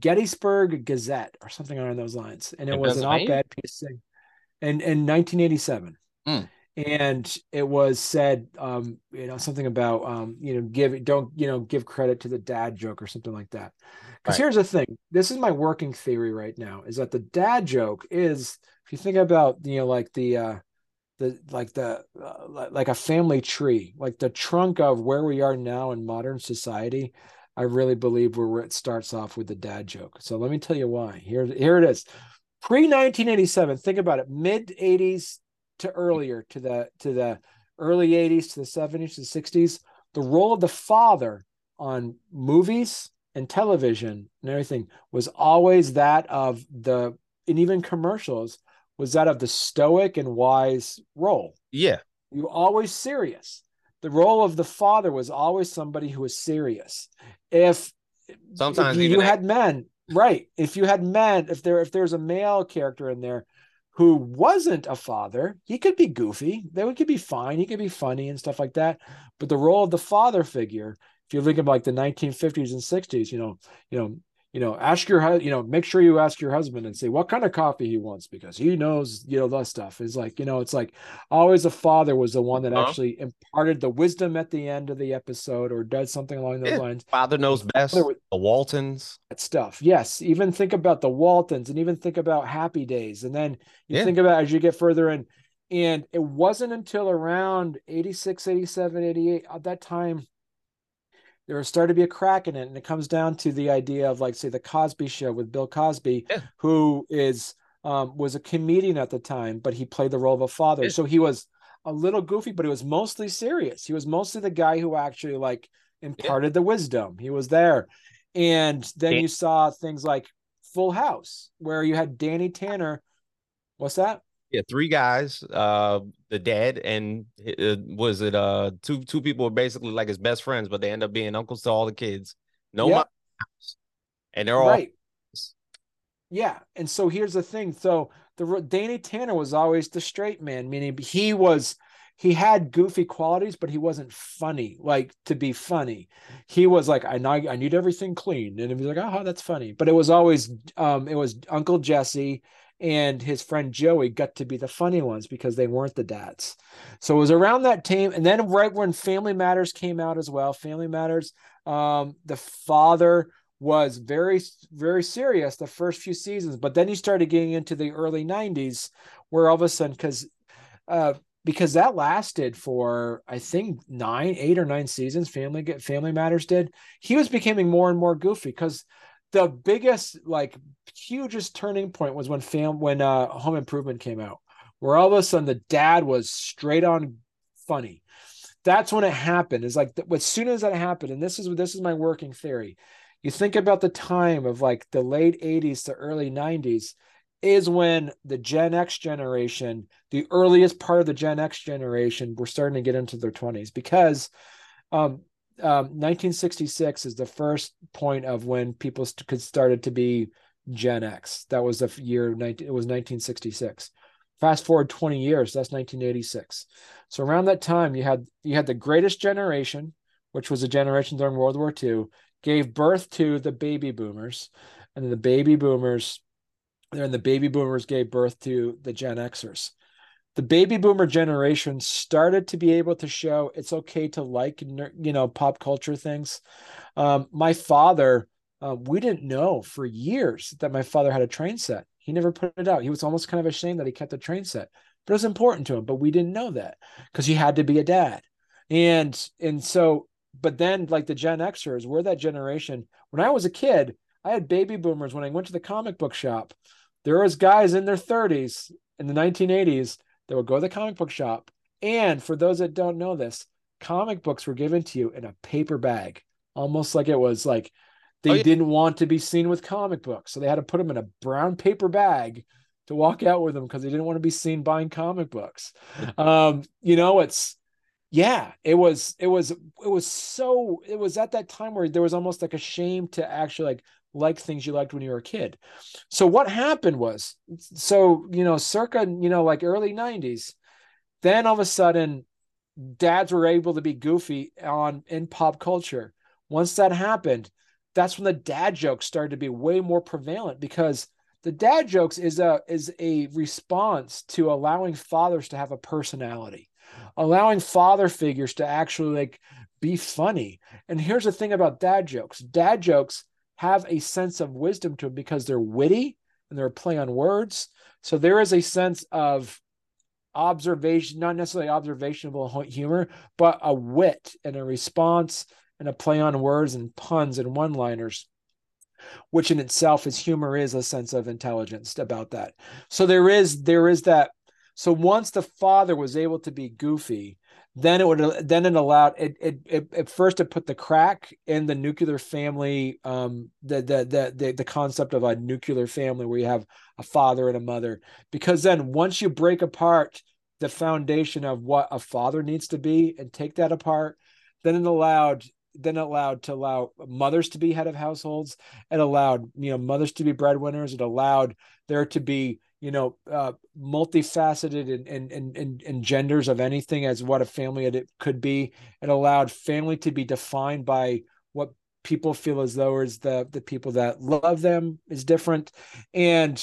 Speaker 2: Gettysburg Gazette or something along those lines. And it
Speaker 1: In
Speaker 2: was an op-ed piece thing in, in 1987
Speaker 1: Mm.
Speaker 2: and it was said um you know something about um you know give don't you know give credit to the dad joke or something like that because
Speaker 1: Right.
Speaker 2: here's the thing this is my working theory right now is that the dad joke is if you think about you know like the uh the like the uh, like a family tree like the trunk of where we are now in modern society i really believe where it starts off with the dad joke. So let me tell you why. Here here it is. Pre 1987 think about it mid 80s to earlier to the to the early 80s to the 70s to the 60s the role of the father on movies and television and everything was always that of the and even commercials was that of the stoic and wise role.
Speaker 1: Yeah.
Speaker 2: you were always serious. The role of the father was always somebody who was serious. If
Speaker 1: Sometimes
Speaker 2: if you had men right if you had men if there if there's a male character in there who wasn't a father he could be goofy they could be fine he could be funny and stuff like that but the role of the father figure if you look at like the 1950s and 60s you know you know you know ask your you know make sure you ask your husband and say what kind of coffee he wants because he knows you know that stuff is like you know it's like always the father was the one that
Speaker 1: Uh-huh.
Speaker 2: actually imparted the wisdom at the end of the episode or does something along those
Speaker 1: Yeah.
Speaker 2: lines
Speaker 1: Father knows best. The Waltons.
Speaker 2: that stuff. Yes, even think about the Waltons and even think about Happy Days. And then you
Speaker 1: Yeah.
Speaker 2: think about as you get further in and it wasn't until around 86, 87, 88 at that time there was started to be a crack in it and it comes down to the idea of like say the Cosby show with Bill Cosby
Speaker 1: Yeah.
Speaker 2: who is um, was a comedian at the time, but he played the role of a father. So he was a little goofy, but he was mostly serious. He was mostly the guy who actually like imparted yeah. the wisdom. He was there. And then you saw things like Full House, where you had Danny Tanner. What's that?
Speaker 1: Yeah, three guys, uh, the dad, and uh, was it uh two two people were basically like his best friends, but they end up being uncles to all the kids. No yep. and they're all right.
Speaker 2: Yeah, and so here's the thing. So the Danny Tanner was always the straight man, meaning he was he had goofy qualities, but he wasn't funny, like to be funny. He was like, I know I need everything clean. And he was like, oh, that's funny. But it was always um, it was Uncle Jesse and his friend Joey got to be the funny ones because they weren't the dads. So it was around that time. And then right when Family Matters came out as well, Family Matters, um, the father was very, very serious the first few seasons, but then he started getting into the early 90s where all of a sudden, because uh, because that lasted for I think nine, eight or nine seasons. Family Family Matters did. He was becoming more and more goofy because the biggest, like, hugest turning point was when fam when uh, Home Improvement came out, where all of a sudden the dad was straight on funny. That's when it happened. Is like as soon as that happened, and this is this is my working theory. You think about the time of like the late 80s to early 90s is when the Gen X generation, the earliest part of the Gen X generation, were starting to get into their 20s because um, um, 1966 is the first point of when people st- started to be Gen X. That was the year 19, it was 1966. Fast forward 20 years, that's 1986. So around that time, you had you had the greatest generation, which was a generation during World War II, gave birth to the baby boomers, and the baby boomers then the baby boomers gave birth to the Gen Xers. The baby boomer generation started to be able to show it's okay to like, you know, pop culture things. Um, my father, uh, we didn't know for years that my father had a train set. He never put it out. He was almost kind of ashamed that he kept a train set, but it was important to him. But we didn't know that because he had to be a dad. And and so, but then like the Gen Xers, we're that generation. When I was a kid, I had baby boomers when I went to the comic book shop there was guys in their 30s in the 1980s that would go to the comic book shop. And for those that don't know this, comic books were given to you in a paper bag, almost like it was like they oh, yeah. didn't want to be seen with comic books. So they had to put them in a brown paper bag to walk out with them because they didn't want to be seen buying comic books. (laughs) um, you know, it's yeah, it was it was it was so it was at that time where there was almost like a shame to actually like like things you liked when you were a kid. So what happened was, so you know, circa you know like early '90s, then all of a sudden, dads were able to be goofy on in pop culture. Once that happened, that's when the dad jokes started to be way more prevalent because the dad jokes is a is a response to allowing fathers to have a personality allowing father figures to actually like be funny and here's the thing about dad jokes dad jokes have a sense of wisdom to them because they're witty and they're play on words. So there is a sense of observation, not necessarily observational humor, but a wit and a response and a play on words and puns and one liners, which in itself is humor is a sense of intelligence about that. So there is there is that. So once the father was able to be goofy, then it would then it allowed it, it, it at first it put the crack in the nuclear family um the, the the the the concept of a nuclear family where you have a father and a mother. Because then once you break apart the foundation of what a father needs to be and take that apart then it allowed then allowed to allow mothers to be head of households. It allowed you know mothers to be breadwinners. It allowed there to be you know uh, multifaceted and and, and and genders of anything as what a family it could be. It allowed family to be defined by what people feel as though is the the people that love them is different. And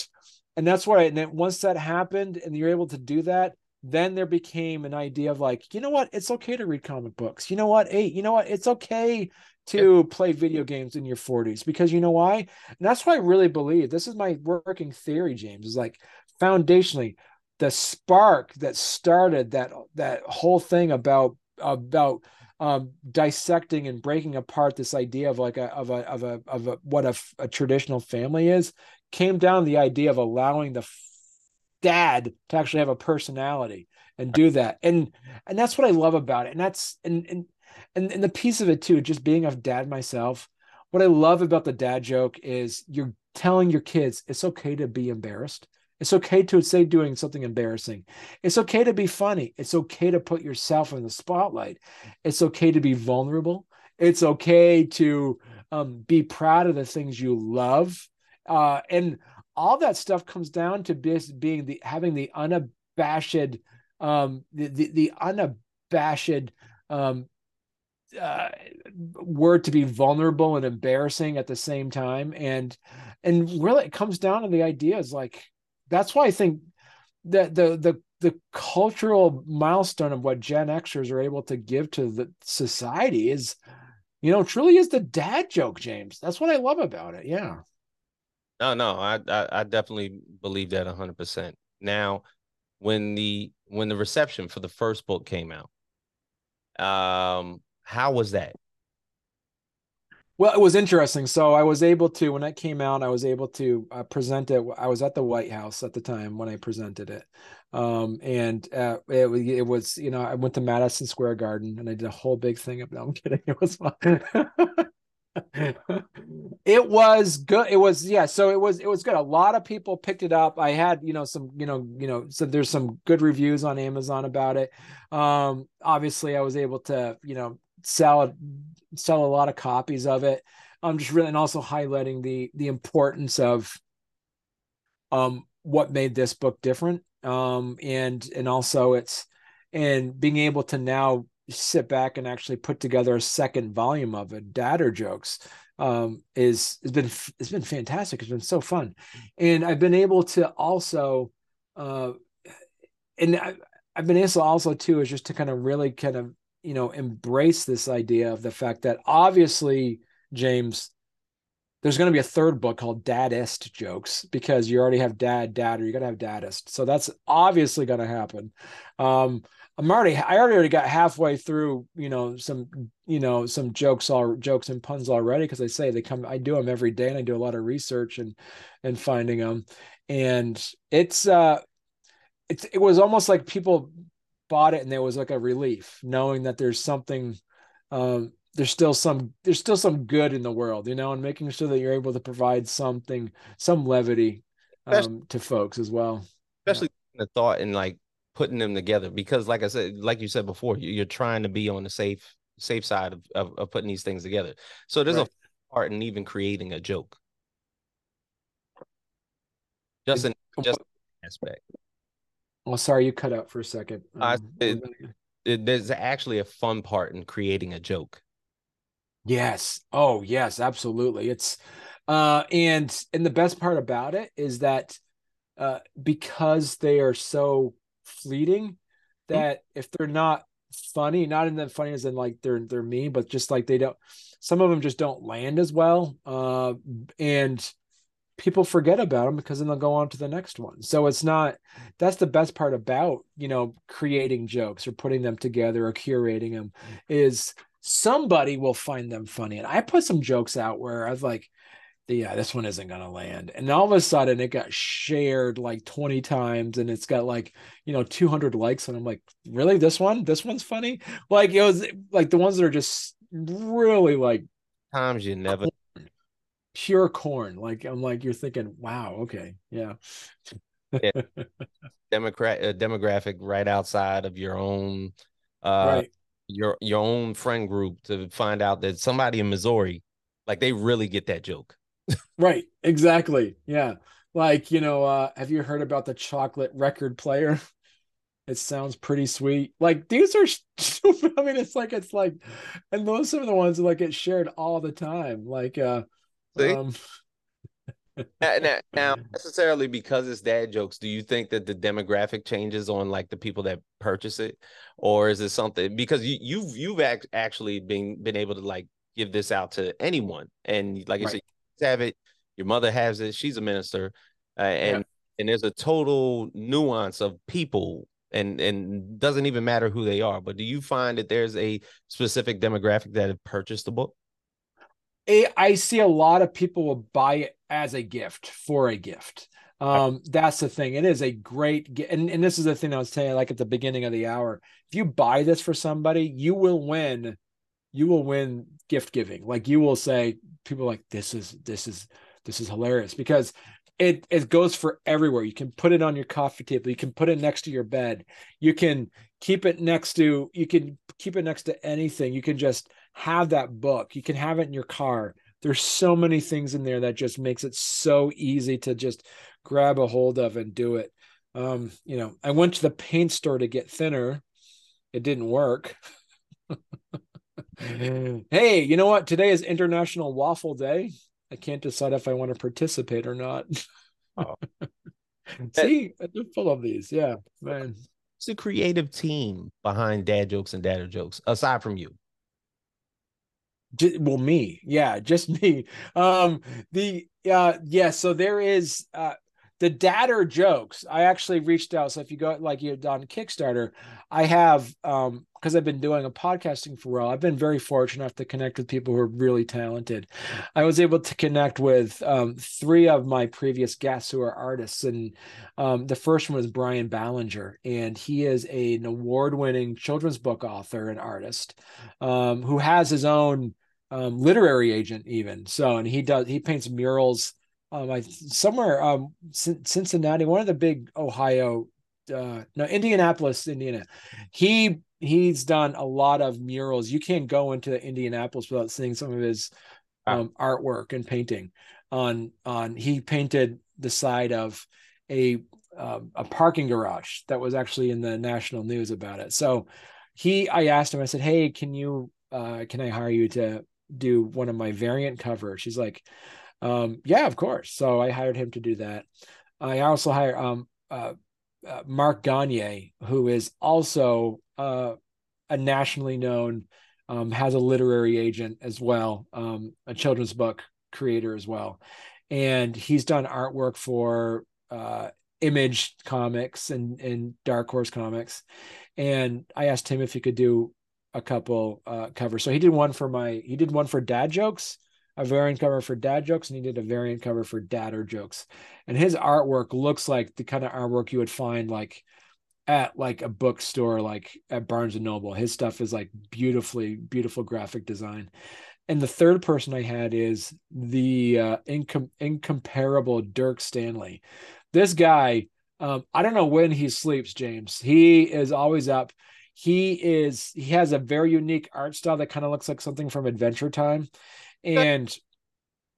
Speaker 2: and that's why and then once that happened and you're able to do that then there became an idea of like you know what? It's okay to read comic books. You know what? Hey you know what? It's okay to play video games in your 40s because you know why? And that's why i really believe. This is my working theory james is like foundationally the spark that started that that whole thing about about um, dissecting and breaking apart this idea of like a of a of a of a what a, a traditional family is came down the idea of allowing the dad to actually have a personality and do that. And and that's what i love about it. And that's and and and, and the piece of it too just being a dad myself what i love about the dad joke is you're telling your kids it's okay to be embarrassed. It's okay to say doing something embarrassing. It's okay to be funny. It's okay to put yourself in the spotlight. It's okay to be vulnerable. It's okay to um, be proud of the things you love. Uh, and all that stuff comes down to being the having the unabashed um, the, the, the unabashed um, uh, to be vulnerable and embarrassing at the same time. And and really it comes down to the ideas like that's why i think that the the the cultural milestone of what gen xers are able to give to the society is you know truly is the dad joke james. That's what i love about it. Yeah.
Speaker 1: No no i i, I definitely believe that 100% now when the when the reception for the first book came out. Um, how was that?
Speaker 2: Well, it was interesting. So I was able to, when that came out, I was able to uh, present it. I was at the White House at the time when I presented it, um, and uh, it, it was, you know, I went to Madison Square Garden and I did a whole big thing. No, I'm kidding. (laughs) It was fun. (laughs) it was good it was yeah so it was it was good a lot of people picked it up i had you know some you know you know so there's some good reviews on amazon about it um obviously i was able to you know sell sell a lot of copies of it. I'm um, just really and also highlighting the the importance of um what made this book different. Um and and also it's and being able to now sit back and actually put together a second volume of it, Dadder jokes, um, is has been it's been fantastic. It's been so fun, and I've been able to also, uh, and I, I've been able also too is just to kind of really kind of you know embrace this idea of the fact that obviously James there's going to be a third book called Daddist Jokes because you already have dad, dad, or you're going to have daddist. So that's obviously going to happen. Um, I'm already I already got halfway through, you know, some you know some jokes all jokes and puns already because I say they come I do them every day and I do a lot of research and and finding them, and it's uh it's it was almost like people bought it and there was like a relief knowing that there's something um there's still some there's still some good in the world you know and making sure that you're able to provide something some levity um, to folks as well
Speaker 1: especially yeah. the thought and like putting them together because like i said like you said before you're trying to be on the safe safe side of, of, of putting these things together so there's right. a part in even creating a joke just an just aspect
Speaker 2: well sorry you cut out for a second um,
Speaker 1: it, it, there's actually a fun part in creating a joke
Speaker 2: yes oh yes absolutely it's uh and and the best part about it is that uh because they are so fleeting mm-hmm. that if they're not funny, not in the funny as in like they're they're mean, but just like they don't some of them just don't land as well. Uh, and people forget about them because then they'll go on to the next one. So it's not that's the best part about, you know, creating jokes or putting them together or curating them is somebody will find them funny. And I put some jokes out where I was like, yeah, this one isn't going to land. And all of a sudden it got shared like 20 times and it's got like, you know, 200 likes. And I'm like, really? This one? This one's funny? Like it was like the ones that are just really like
Speaker 1: times you never
Speaker 2: pure corn. Like I'm like, you're thinking, wow, okay. Yeah.
Speaker 1: yeah. (laughs) Democrat uh, demographic right outside of your own uh right. your your own friend group to find out that somebody in Missouri like they really get that joke
Speaker 2: right. Exactly. Yeah. Like, you know, uh, have you heard about the chocolate record player? It sounds pretty sweet. Like these are (laughs) stupid. I mean, it's like it's like, and those are the ones that like get shared all the time. Like, uh, um, (laughs)
Speaker 1: now, now, now, necessarily because it's dad jokes, do you think that the demographic changes on like the people that purchase it, or is it something because you you've you've act, actually been been able to like give this out to anyone, and like I right. said, have it, your mother has it, she's a minister, uh, and yeah. and there's a total nuance of people and and doesn't even matter who they are but do you find that there's a specific demographic that have purchased the book
Speaker 2: I see a lot of people will buy it as a gift for a gift. Um, that's the thing. It is a great gift. and, and this is the thing I was saying like at the beginning of the hour. If you buy this for somebody, you will win, you will win gift giving. Like you will say, people like, this is this is this is hilarious because it it goes for everywhere. You can put it on your coffee table, you can put it next to your bed, you can keep it next to you can keep it next to anything. You can just have that book. You can have it in your car. There's so many things in there that just makes it so easy to just grab a hold of and do it. Um, you know, I went to the paint store to get thinner. It didn't work. (laughs) hey, you know what? Today is International Waffle Day. I can't decide if I want to participate or not. Oh. (laughs) See, I'm full of these. Yeah, man.
Speaker 1: It's a creative team behind dad jokes and dadder jokes, aside from you.
Speaker 2: Just, well, me, yeah, just (laughs) me. Um, the uh, yeah, so there is uh, the dadder jokes i actually reached out so if you go like you on kickstarter i have um because i've been doing a podcasting for a while i've been very fortunate enough to connect with people who are really talented. I was able to connect with um, three of my previous guests who are artists and um, the first one was brian ballinger and he is a, an award-winning children's book author and artist um, who has his own um, literary agent even so and he does he paints murals um, I somewhere um Cincinnati, one of the big Ohio, uh, no Indianapolis, Indiana. He he's done a lot of murals. You can't go into Indianapolis without seeing some of his um, artwork and painting. On on he painted the side of a um, a parking garage that was actually in the national news about it. So he, I asked him, I said, "Hey, can you uh, can I hire you to do one of my variant covers?" She's like um, yeah, of course. So I hired him to do that. I also hired um, uh, uh, Mark Gagne, who is also uh, a nationally known, um, has a literary agent as well, um, a children's book creator as well, and he's done artwork for uh, Image Comics and and Dark Horse Comics. And I asked him if he could do a couple uh, covers. So he did one for my he did one for Dad Jokes a variant cover for dad jokes and he did a variant cover for dadder jokes. And his artwork looks like the kind of artwork you would find like at like a bookstore, like at Barnes and Noble. His stuff is like beautifully, beautiful graphic design. And the third person I had is the uh, incom- incomparable Dirk Stanley. This guy, um, I don't know when he sleeps, James. He is always up. He is he has a very unique art style that kind of looks like something from Adventure Time and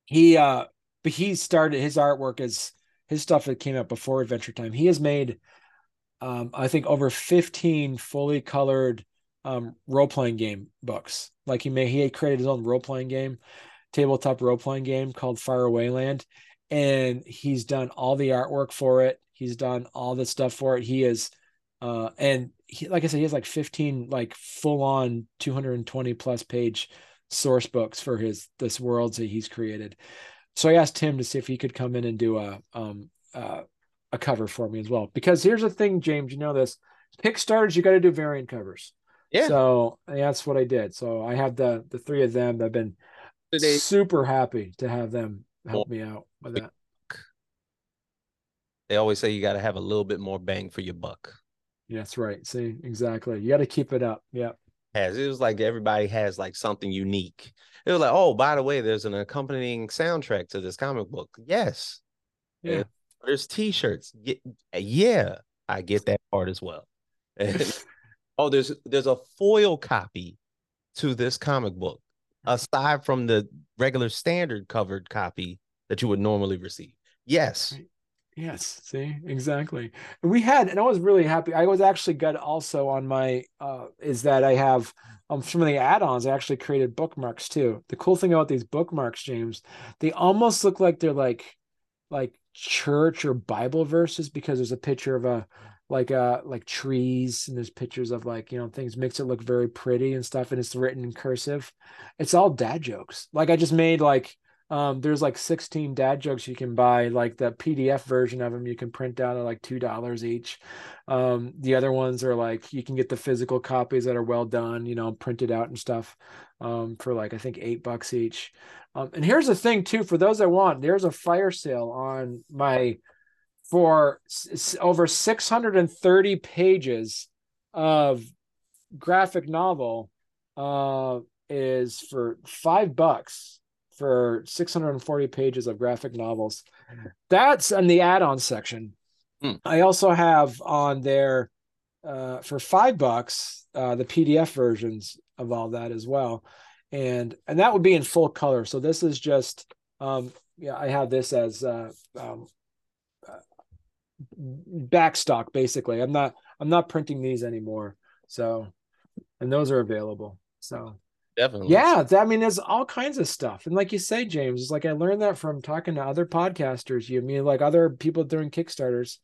Speaker 2: he uh but he started his artwork as his stuff that came out before adventure time he has made um i think over 15 fully colored um role-playing game books. Like he made he created his own role-playing game tabletop role-playing game called Faraway Land and he's done all the artwork for it. He's done all the stuff for it. He is uh and he, like i said he has like 15 like full on 220 plus page source books for his this worlds that he's created. So I asked him to see if he could come in and do a um uh, a cover for me as well. Because here's the thing, James, you know this. Kickstarters, you got to do variant covers. Yeah. So that's what I did. So I have the the three of them. I've been they, super happy to have them help me out with that.
Speaker 1: They always say you got to have a little bit more bang for your buck.
Speaker 2: That's right. See, exactly. You got to keep it up. Yeah
Speaker 1: has. It was like everybody has like something unique. It was like, oh, by the way, there's an accompanying soundtrack to this comic book. Yes. Yeah. there's t-shirts. Yeah, I get that part as well. (laughs) (laughs) oh, there's there's a foil copy to this comic book, aside from the regular standard covered copy that you would normally receive. Yes.
Speaker 2: Yes, see, exactly. We had, and I was really happy. I was actually good also on my uh is that I have um some of the add-ons, I actually created bookmarks too. The cool thing about these bookmarks, James, they almost look like they're like like church or Bible verses because there's a picture of a like uh like trees and there's pictures of like you know things makes it look very pretty and stuff and it's written in cursive it's all dad jokes like i just made like um, there's like 16 dad jokes you can buy, like the PDF version of them you can print out at like two dollars each. Um, the other ones are like you can get the physical copies that are well done, you know, printed out and stuff um, for like I think eight bucks each. Um, and here's the thing too, for those that want, there's a fire sale on my for s- over 630 pages of graphic novel uh is for five bucks for 640 pages of graphic novels. That's in the add-on section.
Speaker 1: Hmm.
Speaker 2: i also have on there uh for five bucks uh the pdf versions of all that as well. And and that would be in full color. So this is just um yeah i have this as uh um uh, backstock basically. I'm not i'm not printing these anymore. So and those are available. So
Speaker 1: Definitely.
Speaker 2: yeah i mean there's all kinds of stuff and like you say james it's like i learned that from talking to other podcasters you mean like other people doing kickstarters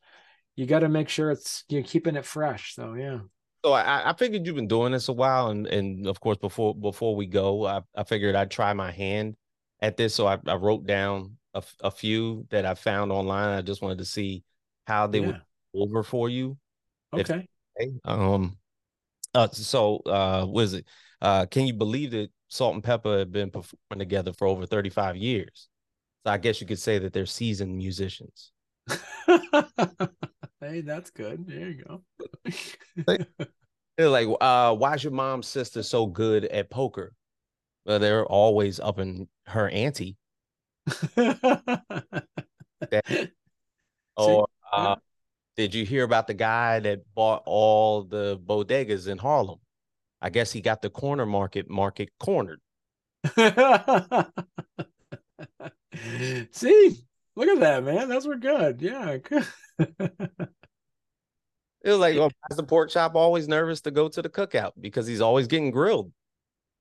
Speaker 2: you got to make sure it's you're keeping it fresh so yeah
Speaker 1: So I, I figured you've been doing this a while, and and of course before before we go, I, I figured I'd try my hand at this. So I, I wrote down a few that I found online. I just wanted to see how they would
Speaker 2: Yeah.
Speaker 1: go over for you.
Speaker 2: Okay
Speaker 1: Okay. Um. Uh. So uh, was it? Uh, can you believe that Salt and Pepper have been performing together for over thirty five years? So I guess you could say that they're seasoned musicians. (laughs)
Speaker 2: hey that's good there you go
Speaker 1: They're like, uh, why's your mom's sister so good at poker? Well, they're always up in her ante. (laughs) Or uh, did you hear about the guy that bought all the bodegas in Harlem? I guess he got the corner market market cornered. (laughs)
Speaker 2: See, look at that, man. Those were good. Yeah. good. (laughs)
Speaker 1: It was like, is the pork chop always nervous to go to the cookout because he's always getting grilled.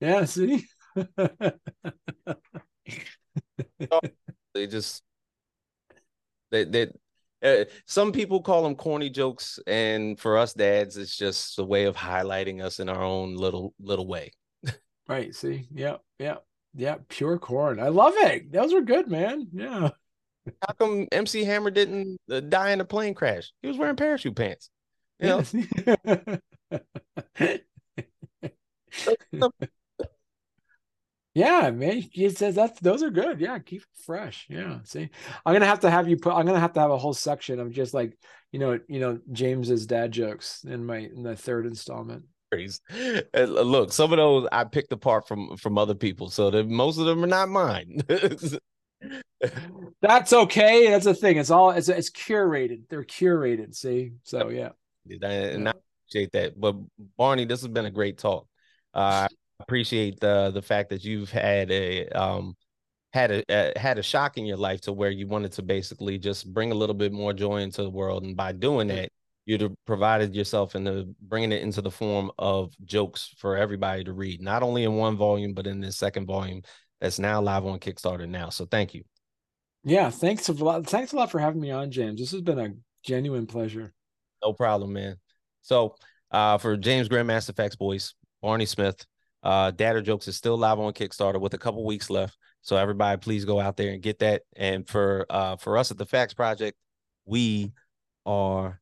Speaker 2: yeah. See. (laughs)
Speaker 1: They just they they some people call them corny jokes, and for us dads, it's just a way of highlighting us in our own little little way.
Speaker 2: right. See. Yeah. Yeah. Yeah. Pure corn. I love it. Those were good, man. Yeah.
Speaker 1: How come MC Hammer didn't uh, die in a plane crash? He was wearing parachute pants. You know. (laughs)
Speaker 2: Yeah, man. He says that's those are good. Yeah, keep it fresh. Yeah. See, I'm gonna have to have you put. I'm gonna have to have a whole section of just like you know, you know, James's dad jokes in my in the third installment.
Speaker 1: Uh, Look, some of those I picked apart from from other people, so that most of them are not mine. (laughs)
Speaker 2: That's okay. That's the thing. It's all it's it's curated. They're curated. See, so yeah.
Speaker 1: and I appreciate that. But Barney, this has been a great talk. Uh, I appreciate the the fact that you've had a um had a uh, had a shock in your life to where you wanted to basically just bring a little bit more joy into the world, and by doing that, you'd have provided yourself into bringing it into the form of jokes for everybody to read, not only in one volume but in this second volume that's now live on Kickstarter now. So thank you.
Speaker 2: Yeah. Thanks a lot. Thanks a lot for having me on, James. This has been a genuine pleasure.
Speaker 1: No problem, man. So uh for James Grandmaster FAQs Boyce, Barney Smith, uh Dadder Jokes is still live on Kickstarter with a couple weeks left. So everybody please go out there and get that. And for uh for us at the FAQs Project, we are